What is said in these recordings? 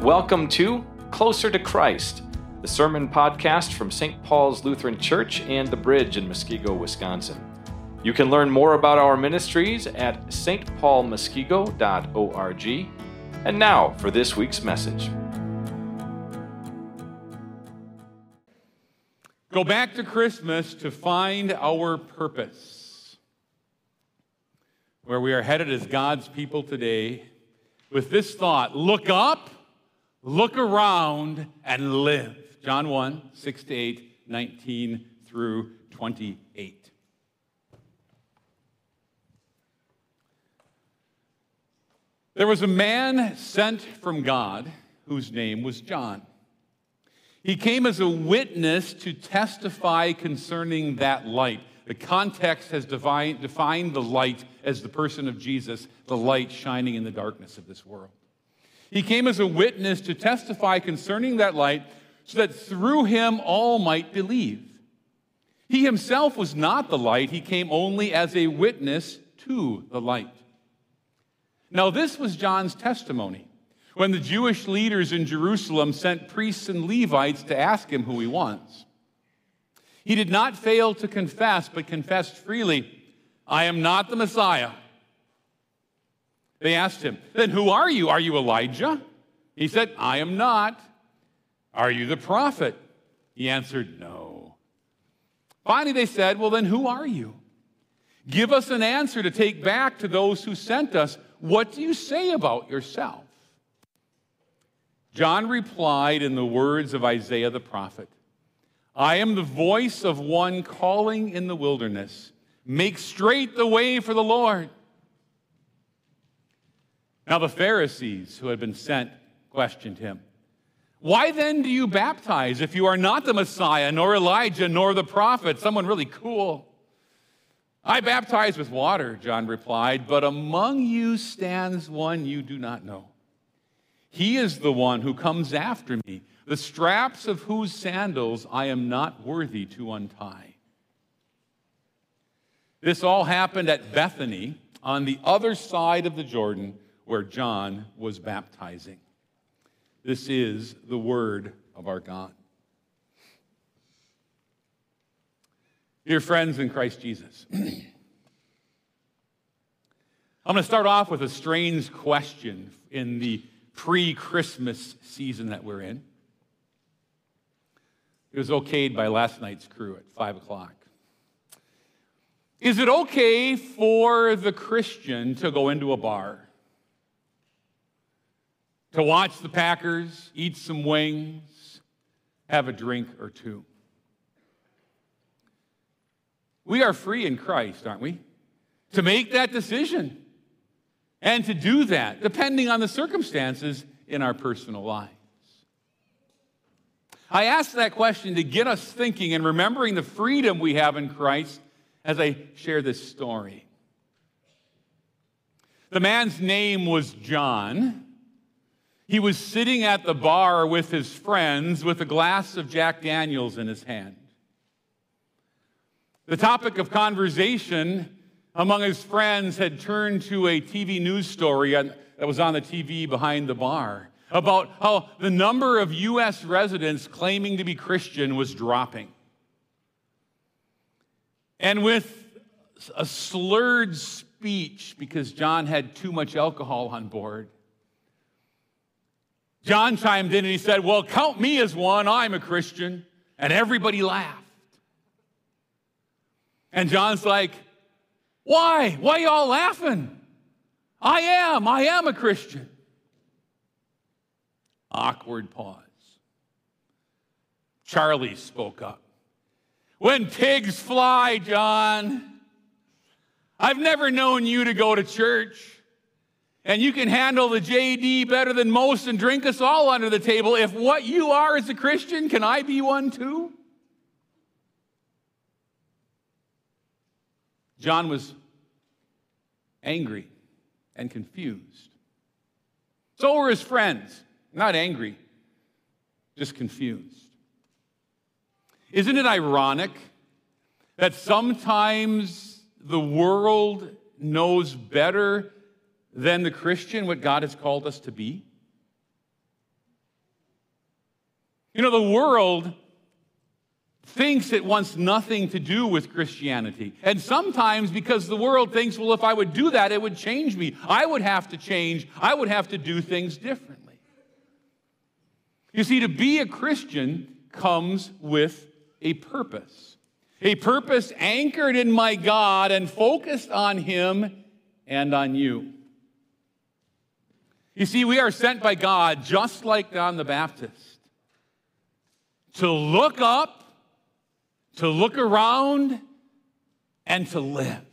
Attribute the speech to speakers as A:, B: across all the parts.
A: Welcome to Closer to Christ, the sermon podcast from St. Paul's Lutheran Church and the Bridge in Muskego, Wisconsin. You can learn more about our ministries at stpaulmuskego.org. And now for this week's message.
B: Go back to Christmas to find our purpose. Where we are headed as God's people today with this thought look up Look around and live. John 1, 6 to 8, 19 through 28. There was a man sent from God whose name was John. He came as a witness to testify concerning that light. The context has defined, the light as the person of Jesus, the light shining in the darkness of this world. He came as a witness to testify concerning that light, so that through him all might believe. He himself was not the light, he came only as a witness to the light. Now, this was John's testimony when the Jewish leaders in Jerusalem sent priests and Levites to ask him who he was. He did not fail to confess, but confessed freely, I am not the Messiah. They asked him, Then who are you? Are you Elijah? He said, I am not. Are you the prophet? He answered, No. Finally, they said, Well, then who are you? Give us an answer to take back to those who sent us. What do you say about yourself? John replied in the words of Isaiah the prophet I am the voice of one calling in the wilderness. Make straight the way for the Lord. Now, the Pharisees who had been sent questioned him. Why then do you baptize if you are not the Messiah, nor Elijah, nor the prophet, someone really cool? I baptize with water, John replied, but among you stands one you do not know. He is the one who comes after me, the straps of whose sandals I am not worthy to untie. This all happened at Bethany on the other side of the Jordan where John was baptizing. This is the word of our God. Dear friends in Christ Jesus, I'm going to start off with a strange question in the pre Christmas season that we're in. It was okayed by last night's crew at 5 o'clock. Is it okay for the Christian to go into a bar? To watch the Packers, eat some wings, have a drink or two. We are free in Christ, aren't we? To make that decision and to do that, depending on the circumstances in our personal lives. I ask that question to get us thinking and remembering the freedom we have in Christ as I share this story. The man's name was John. He was sitting at the bar with his friends with a glass of Jack Daniels in his hand. The topic of conversation among his friends had turned to a TV news story that was on the TV behind the bar about how the number of U.S. residents claiming to be Christian was dropping. And with a slurred speech, because John had too much alcohol on board, John chimed in and he said, Well, count me as one. I'm a Christian. And everybody laughed. And John's like, Why? Why y'all laughing? I am. I am a Christian. Awkward pause. Charlie spoke up. When pigs fly, John, I've never known you to go to church and you can handle the JD better than most and drink us all under the table. If what you are is a Christian, can I be one too? John was angry and confused. So were his friends, not angry, just confused. Isn't it ironic that sometimes the world knows better than the Christian what God has called us to be? You know, the world thinks it wants nothing to do with Christianity. And sometimes because the world thinks, well, if I would do that, it would change me. I would have to change, I would have to do things differently. You see, to be a Christian comes with a purpose, a purpose anchored in my God and focused on Him and on you. You see, we are sent by God, just like John the Baptist, to look up to look around and to live.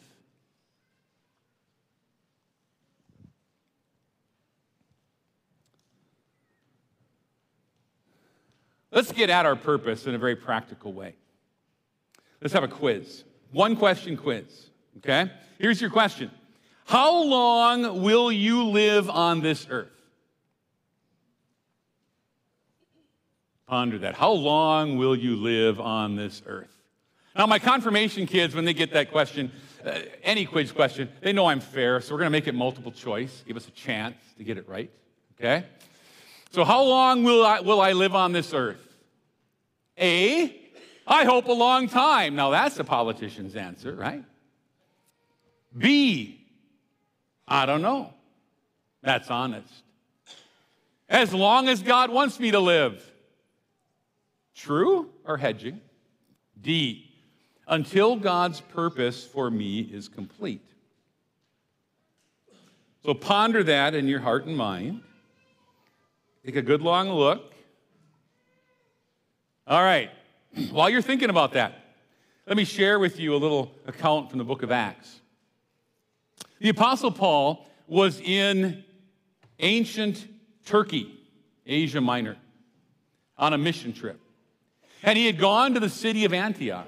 B: Let's get at our purpose in a very practical way. Let's have a quiz. One question quiz, okay? Here's your question How long will you live on this earth? Ponder that. How long will you live on this earth? Now, my confirmation kids, when they get that question, uh, any quiz question, they know I'm fair, so we're going to make it multiple choice, give us a chance to get it right. Okay? So, how long will I, will I live on this earth? A, I hope a long time. Now, that's a politician's answer, right? B, I don't know. That's honest. As long as God wants me to live. True or hedging? D, until God's purpose for me is complete. So ponder that in your heart and mind. Take a good long look. All right, while you're thinking about that, let me share with you a little account from the book of Acts. The Apostle Paul was in ancient Turkey, Asia Minor, on a mission trip. And he had gone to the city of Antioch.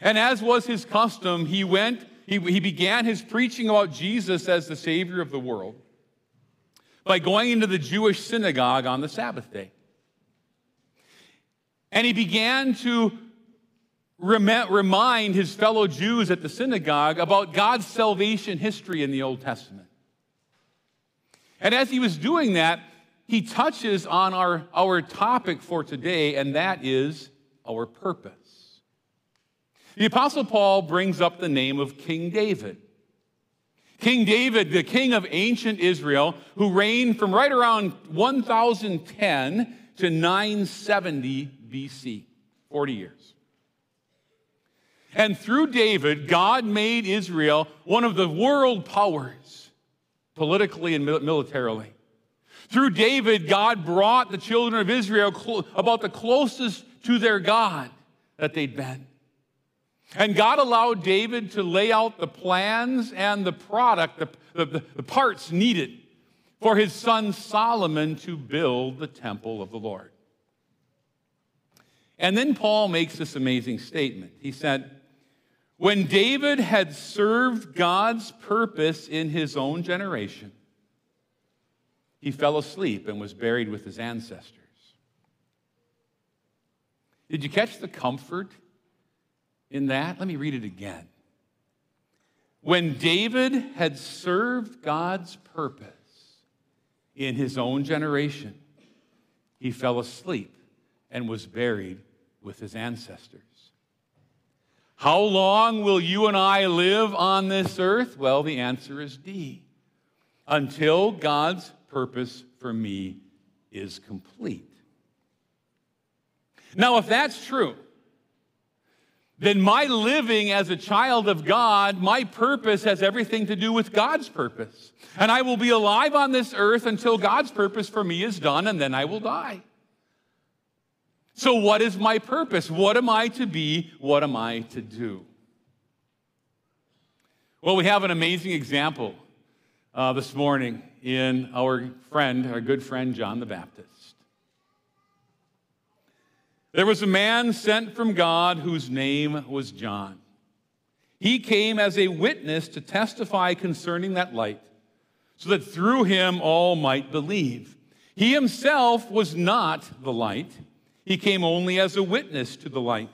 B: And as was his custom, he went, he, he began his preaching about Jesus as the Savior of the world by going into the Jewish synagogue on the Sabbath day. And he began to remind his fellow Jews at the synagogue about God's salvation history in the Old Testament. And as he was doing that, he touches on our, our topic for today, and that is our purpose. The Apostle Paul brings up the name of King David. King David, the king of ancient Israel, who reigned from right around 1010 to 970 BC, 40 years. And through David, God made Israel one of the world powers, politically and militarily. Through David, God brought the children of Israel about the closest to their God that they'd been. And God allowed David to lay out the plans and the product, the, the, the, parts needed for his son Solomon to build the temple of the Lord. And then Paul makes this amazing statement. He said, When David had served God's purpose in his own generation, he fell asleep and was buried with his ancestors. Did you catch the comfort in that? Let me read it again. When David had served God's purpose in his own generation, he fell asleep and was buried with his ancestors. How long will you and I live on this earth? Well, the answer is D. Until God's purpose for me is complete. Now, if that's true, then my living as a child of God, my purpose has everything to do with God's purpose. And I will be alive on this earth until God's purpose for me is done, and then I will die. So, what is my purpose? What am I to be? What am I to do? Well, we have an amazing example uh, this morning in our friend, our good friend, John the Baptist. There was a man sent from God whose name was John. He came as a witness to testify concerning that light, so that through him all might believe. He himself was not the light, he came only as a witness to the light.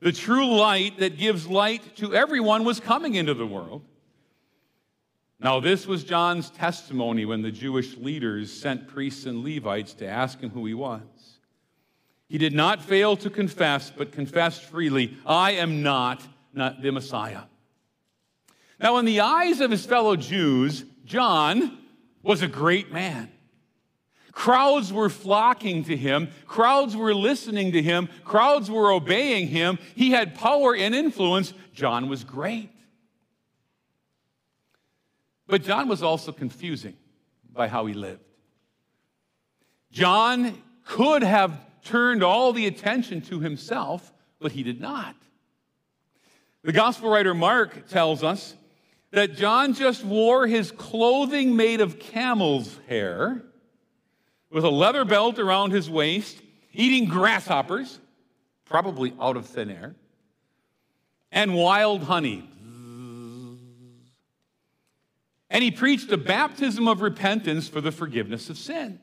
B: The true light that gives light to everyone was coming into the world. Now, this was John's testimony when the Jewish leaders sent priests and Levites to ask him who he was. He did not fail to confess, but confessed freely, I am not, not the Messiah. Now, in the eyes of his fellow Jews, John was a great man. Crowds were flocking to him. Crowds were listening to him. Crowds were obeying him. He had power and influence. John was great. But John was also confusing by how he lived. John could have turned all the attention to himself, but he did not. The gospel writer Mark tells us that John just wore his clothing made of camel's hair with a leather belt around his waist, eating grasshoppers, probably out of thin air, and wild honey. And he preached a baptism of repentance for the forgiveness of sins.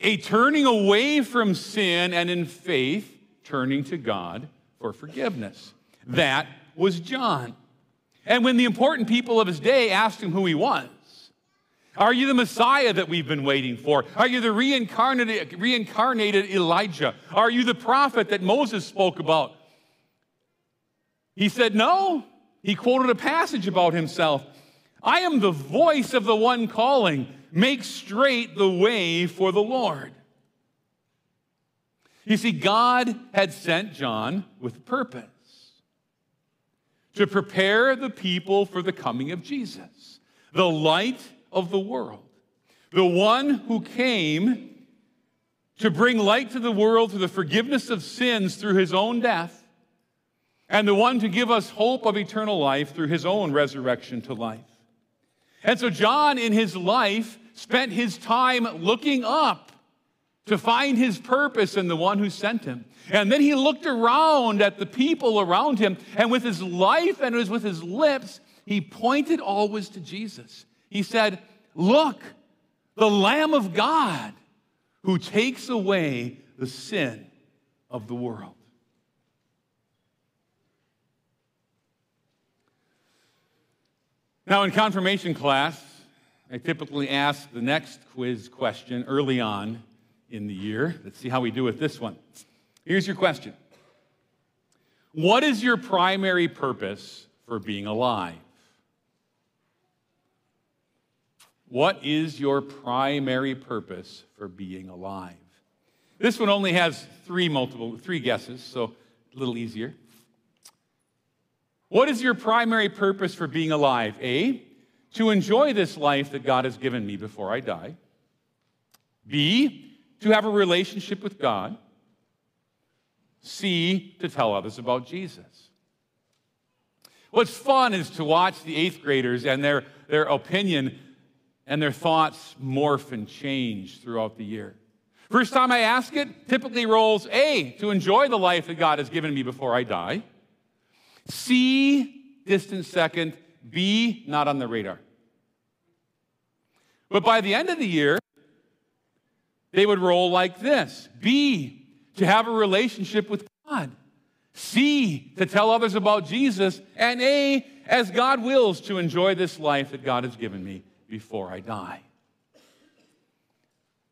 B: A turning away from sin and in faith, turning to God for forgiveness. That was John. And when the important people of his day asked him who he was, are you the Messiah that we've been waiting for? Are you the reincarnated, reincarnated Elijah? Are you the prophet that Moses spoke about? He said, No. He quoted a passage about himself I am the voice of the one calling, make straight the way for the Lord. You see, God had sent John with purpose to prepare the people for the coming of Jesus, the light of the world. The one who came to bring light to the world through the forgiveness of sins through his own death, and the one to give us hope of eternal life through his own resurrection to life. And so, John, in his life, spent his time looking up to find his purpose in the one who sent him. And then he looked around at the people around him, and with his life and it was with his lips, he pointed always to Jesus. He said, Look, the Lamb of God who takes away the sin of the world. Now, in confirmation class, I typically ask the next quiz question early on in the year. Let's see how we do with this one. Here's your question What is your primary purpose for being alive? What is your primary purpose for being alive? This one only has three multiple three guesses, so a little easier. What is your primary purpose for being alive? A, to enjoy this life that God has given me before I die. B, to have a relationship with God. C, to tell others about Jesus. What's fun is to watch the eighth graders and their, their opinion and their thoughts morph and change throughout the year. First time I ask it, typically rolls A, to enjoy the life that God has given me before I die. C, distant second. B, not on the radar. But by the end of the year, they would roll like this B, to have a relationship with God. C, to tell others about Jesus. And A, as God wills, to enjoy this life that God has given me before I die.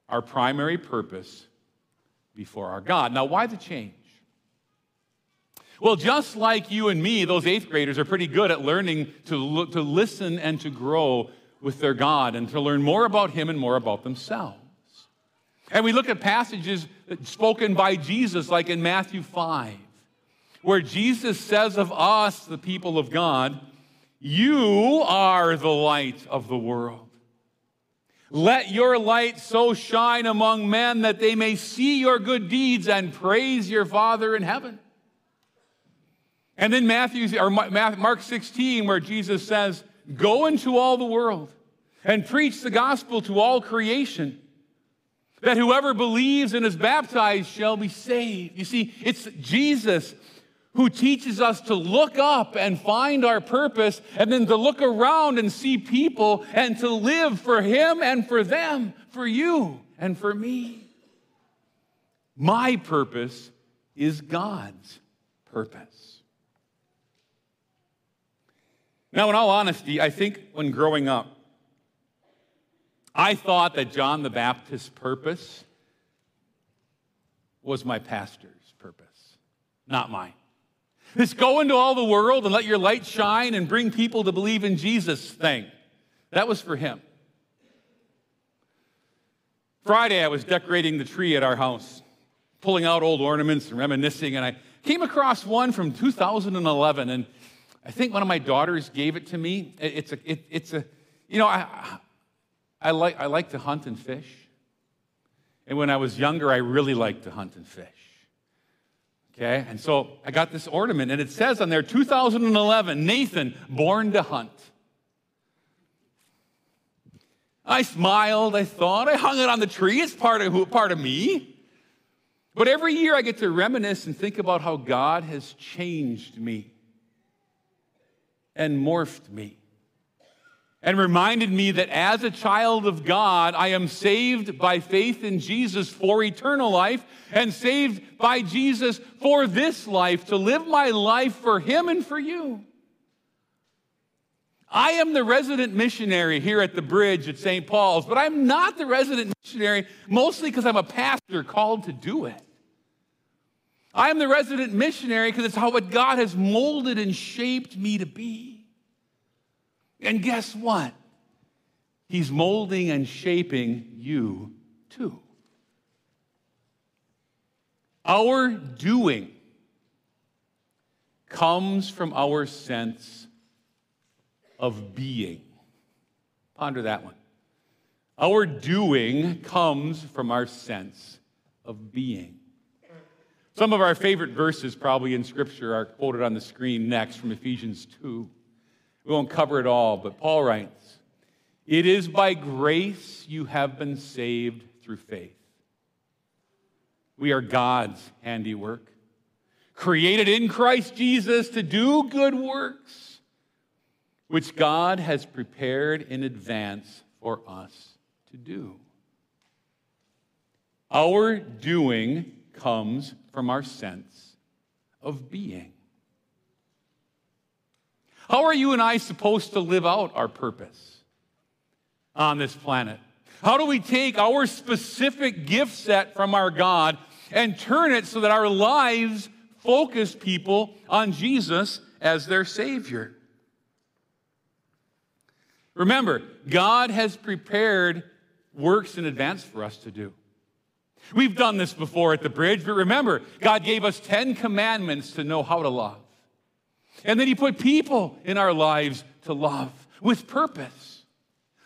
B: Our primary purpose before our God. Now, why the change? Well, just like you and me, those eighth graders are pretty good at learning to, look, to listen and to grow with their God and to learn more about Him and more about themselves. And we look at passages spoken by Jesus, like in Matthew 5, where Jesus says of us, the people of God, you are the light of the world. Let your light so shine among men that they may see your good deeds and praise your Father in heaven. And then Matthew or Mark 16, where Jesus says, Go into all the world and preach the gospel to all creation, that whoever believes and is baptized shall be saved. You see, it's Jesus who teaches us to look up and find our purpose, and then to look around and see people and to live for Him and for them, for you and for me. My purpose is God's purpose. Now, in all honesty, I think when growing up, I thought that John the Baptist's purpose was my pastor's purpose, not mine. This go into all the world and let your light shine and bring people to believe in Jesus thing, that was for him. Friday, I was decorating the tree at our house, pulling out old ornaments and reminiscing, and I came across one from 2011, and I think one of my daughters gave it to me. It's a, it, it's a, you know, I, I like, I like to hunt and fish. And when I was younger, I really liked to hunt and fish. Okay, and so I got this ornament, and it says on there 2011, Nathan, born to hunt. I smiled, I thought, I hung it on the tree. It's part of, who, part of me. But every year I get to reminisce and think about how God has changed me and morphed me and reminded me that as a child of God, I am saved by faith in Jesus for eternal life and saved by Jesus for this life to live my life for Him and for you. I am the resident missionary here at the bridge at St. Paul's, but I'm not the resident missionary mostly because I'm a pastor called to do it. I am the resident missionary because it's how what God has molded and shaped me to be. And guess what? He's molding and shaping you too. Our doing comes from our sense of being. Ponder that one. Our doing comes from our sense of being. Some of our favorite verses, probably in Scripture, are quoted on the screen next from Ephesians 2. We won't cover it all, but Paul writes It is by grace you have been saved through faith. We are God's handiwork, created in Christ Jesus to do good works which God has prepared in advance for us to do. Our doing comes from our sense of being. How are you and I supposed to live out our purpose on this planet? How do we take our specific gift set from our God and turn it so that our lives focus people on Jesus as their Savior? Remember, God has prepared works in advance for us to do. We've done this before at the bridge, but remember, God gave us 10 commandments to know how to love. And then He put people in our lives to love with purpose.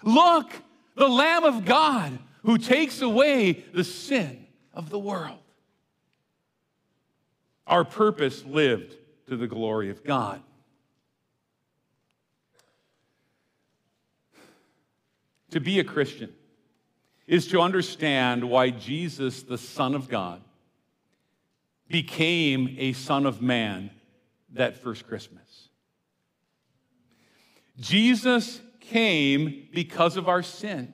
B: Look, the Lamb of God who takes away the sin of the world. Our purpose lived to the glory of God. To be a Christian is to understand why Jesus, the Son of God, became a Son of Man that first Christmas. Jesus came because of our sin.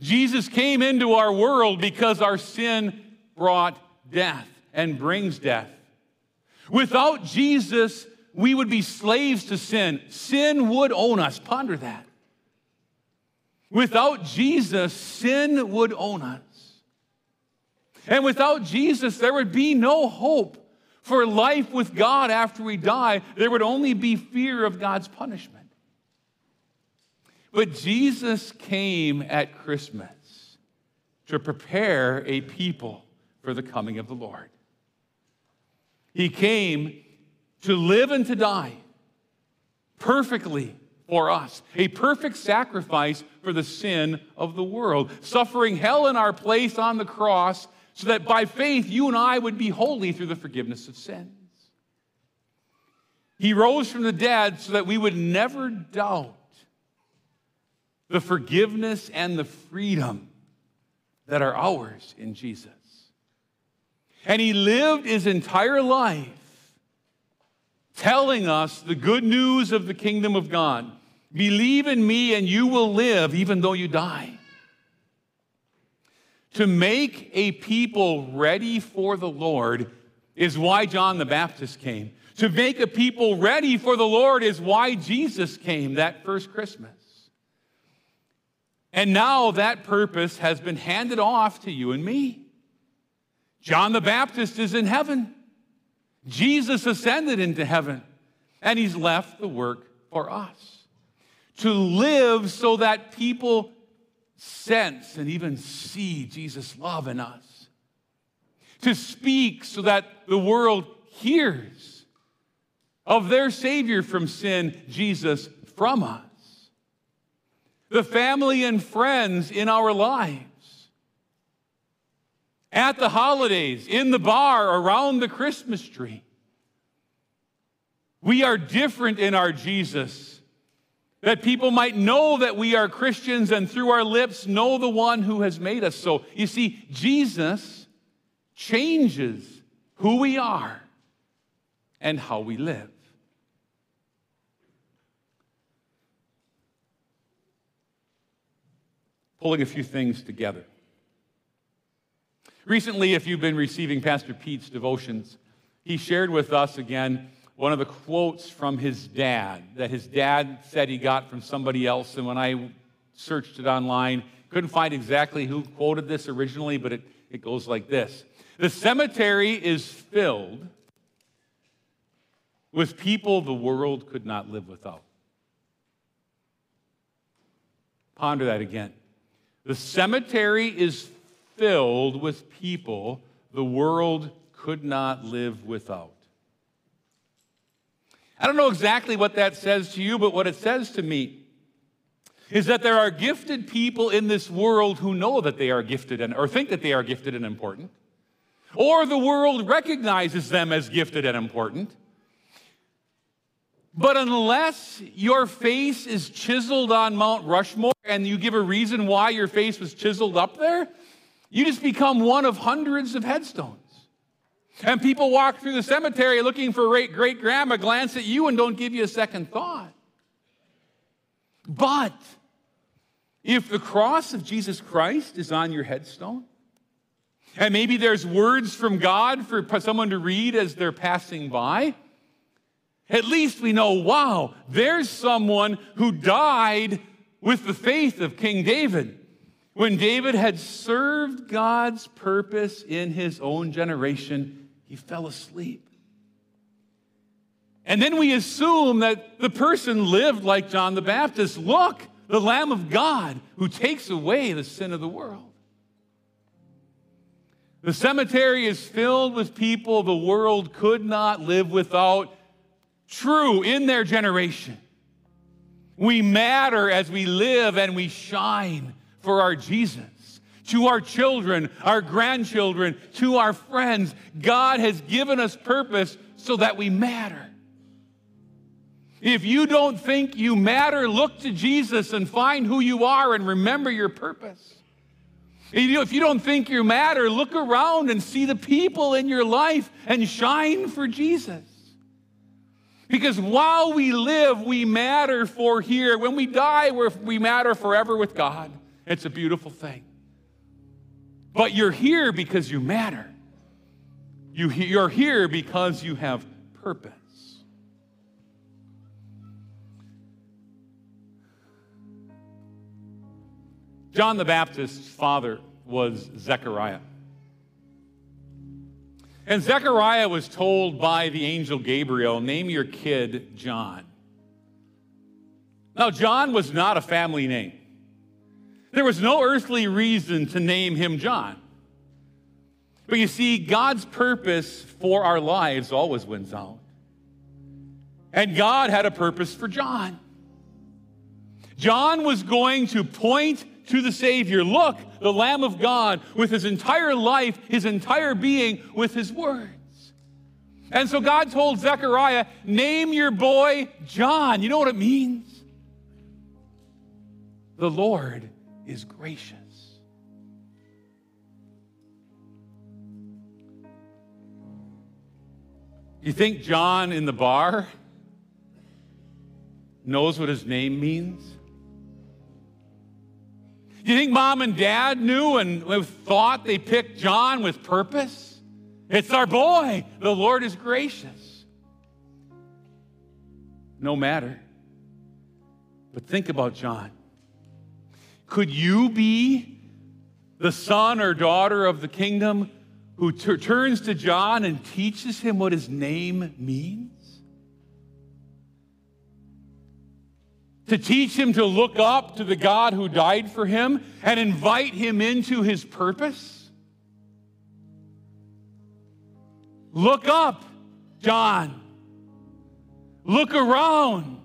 B: Jesus came into our world because our sin brought death and brings death. Without Jesus, we would be slaves to sin. Sin would own us. Ponder that. Without Jesus, sin would own us. And without Jesus, there would be no hope for life with God after we die. There would only be fear of God's punishment. But Jesus came at Christmas to prepare a people for the coming of the Lord. He came to live and to die perfectly for us, a perfect sacrifice for the sin of the world, suffering hell in our place on the cross so that by faith you and I would be holy through the forgiveness of sins. He rose from the dead so that we would never doubt the forgiveness and the freedom that are ours in Jesus. And he lived his entire life telling us the good news of the kingdom of God. Believe in me and you will live even though you die. To make a people ready for the Lord is why John the Baptist came. To make a people ready for the Lord is why Jesus came that first Christmas. And now that purpose has been handed off to you and me. John the Baptist is in heaven. Jesus ascended into heaven, and he's left the work for us to live so that people sense and even see Jesus' love in us, to speak so that the world hears of their Savior from sin, Jesus, from us, the family and friends in our lives. At the holidays, in the bar, around the Christmas tree. We are different in our Jesus, that people might know that we are Christians and through our lips know the one who has made us so. You see, Jesus changes who we are and how we live. Pulling a few things together. Recently, if you've been receiving Pastor Pete's devotions, he shared with us again one of the quotes from his dad that his dad said he got from somebody else. And when I searched it online, couldn't find exactly who quoted this originally, but it, it goes like this The cemetery is filled with people the world could not live without. Ponder that again. The cemetery is filled with people the world could not live without. I don't know exactly what that says to you, but what it says to me is that there are gifted people in this world who know that they are gifted and, or think that they are gifted and important, or the world recognizes them as gifted and important. But unless your face is chiseled on Mount Rushmore and you give a reason why your face was chiseled up there, you just become one of hundreds of headstones. And people walk through the cemetery looking for great great grandma, glance at you, and don't give you a second thought. But if the cross of Jesus Christ is on your headstone, and maybe there's words from God for someone to read as they're passing by, at least we know wow, there's someone who died with the faith of King David. When David had served God's purpose in his own generation, he fell asleep. And then we assume that the person lived like John the Baptist. Look, the Lamb of God who takes away the sin of the world. The cemetery is filled with people the world could not live without. True in their generation. We matter as we live and we shine for our Jesus, to our children, our grandchildren, to our friends. God has given us purpose so that we matter. If you don't think you matter, look to Jesus and find who you are and remember your purpose. If you don't think you matter, look around and see the people in your life and shine for Jesus. Because while we live, we matter for here. When we die, we matter forever with God. It's a beautiful thing. But you're here because you matter. You, you're here because you have purpose. John the Baptist's father was Zechariah. And Zechariah was told by the angel Gabriel, Name your kid John. Now, John was not a family name. There was no earthly reason to name him John. But you see, God's purpose for our lives always wins out. And God had a purpose for John. John was going to point to the Savior. Look, the Lamb of God, with his entire life, his entire being, with his words. And so God told Zechariah, Name your boy John. You know what it means? The Lord is gracious. You think John in the bar knows what his name means? You think mom and dad knew and thought they picked John with purpose? It's our boy. The Lord is gracious. No matter. But think about John. Could you be the son or daughter of the kingdom who t- turns to John and teaches him what his name means? To teach him to look up to the God who died for him and invite him into his purpose? Look up, John. Look around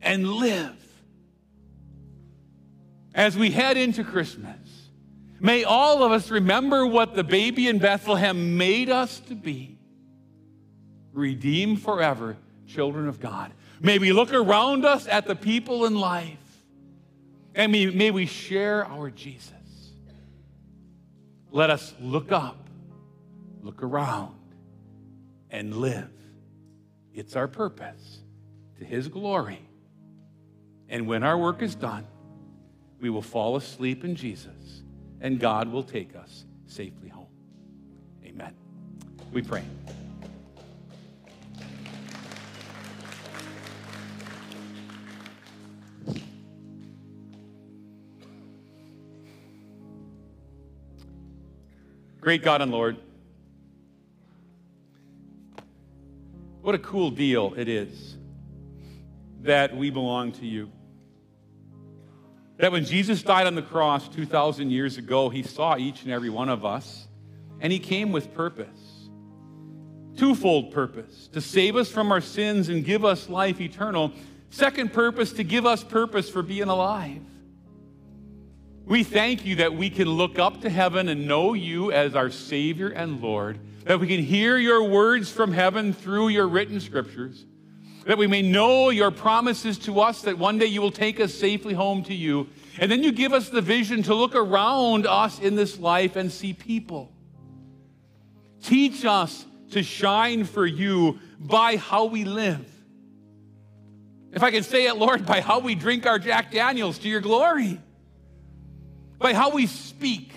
B: and live. As we head into Christmas, may all of us remember what the baby in Bethlehem made us to be redeemed forever, children of God. May we look around us at the people in life and may, may we share our Jesus. Let us look up, look around, and live. It's our purpose to His glory. And when our work is done, we will fall asleep in Jesus, and God will take us safely home. Amen. We pray. Great God and Lord, what a cool deal it is that we belong to you. That when Jesus died on the cross 2,000 years ago, he saw each and every one of us, and he came with purpose. Twofold purpose to save us from our sins and give us life eternal. Second purpose, to give us purpose for being alive. We thank you that we can look up to heaven and know you as our Savior and Lord, that we can hear your words from heaven through your written scriptures, that we may know your promises to us that one day you will take us safely home to you. And then you give us the vision to look around us in this life and see people. Teach us to shine for you by how we live. If I can say it, Lord, by how we drink our Jack Daniels to your glory by how we speak,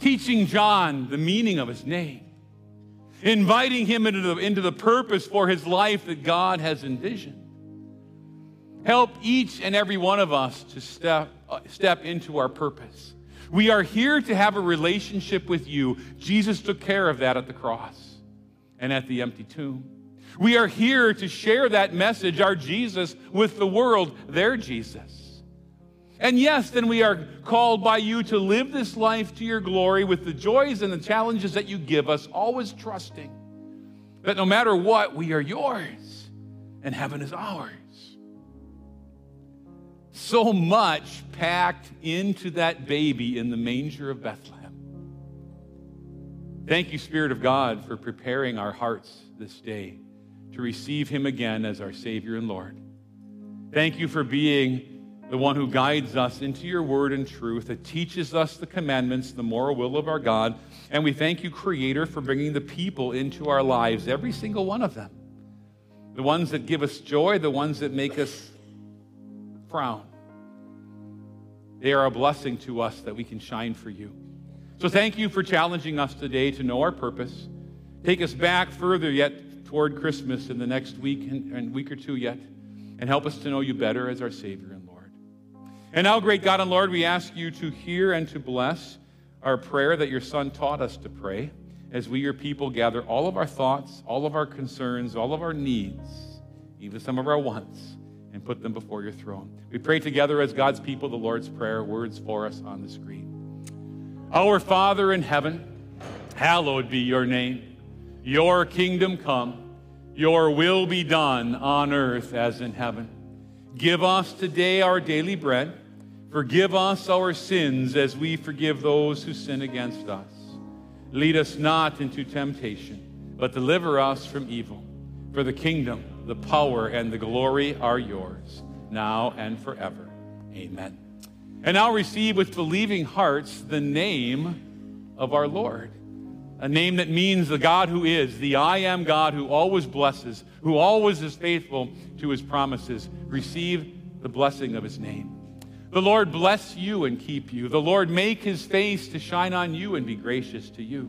B: teaching John the meaning of his name, inviting him into the, into the purpose for his life that God has envisioned. Help each and every one of us to step, uh, step into our purpose. We are here to have a relationship with you. Jesus took care of that at the cross and at the empty tomb. We are here to share that message, our Jesus, with the world, their Jesus. And yes, then we are called by you to live this life to your glory with the joys and the challenges that you give us, always trusting that no matter what, we are yours and heaven is ours. So much packed into that baby in the manger of Bethlehem. Thank you, Spirit of God, for preparing our hearts this day to receive Him again as our Savior and Lord. Thank you for being the one who guides us into your word and truth, that teaches us the commandments, the moral will of our God. And we thank you, Creator, for bringing the people into our lives, every single one of them. The ones that give us joy, the ones that make us frown. They are a blessing to us that we can shine for you. So thank you for challenging us today to know our purpose. Take us back further yet toward Christmas in the next week and, week or two yet, and help us to know you better as our Savior and now, great God and Lord, we ask you to hear and to bless our prayer that your Son taught us to pray as we, your people, gather all of our thoughts, all of our concerns, all of our needs, even some of our wants, and put them before your throne. We pray together as God's people the Lord's Prayer, words for us on the screen. Our Father in heaven, hallowed be your name. Your kingdom come, your will be done on earth as in heaven. Give us today our daily bread Forgive us our sins as we forgive those who sin against us. Lead us not into temptation, but deliver us from evil. For the kingdom, the power, and the glory are yours, now and forever. Amen. And now receive with believing hearts the name of our Lord. A name that means the God who is, the I am God who always blesses, who always is faithful to his promises. Receive the blessing of his name. The Lord bless you and keep you. The Lord make his face to shine on you and be gracious to you.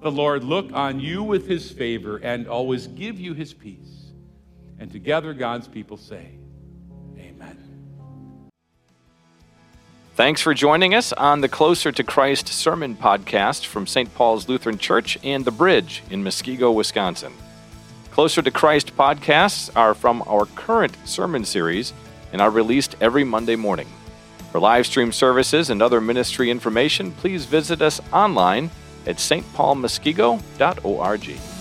B: The Lord look on you with his favor and always give you his peace. And together, God's people say, Amen.
A: Thanks for joining us on the Closer to Christ Sermon Podcast from St. Paul's Lutheran Church and The Bridge in Muskego, Wisconsin. Closer to Christ podcasts are from our current sermon series and are released every Monday morning. For live stream services and other ministry information, please visit us online at stpaulmuskego.org.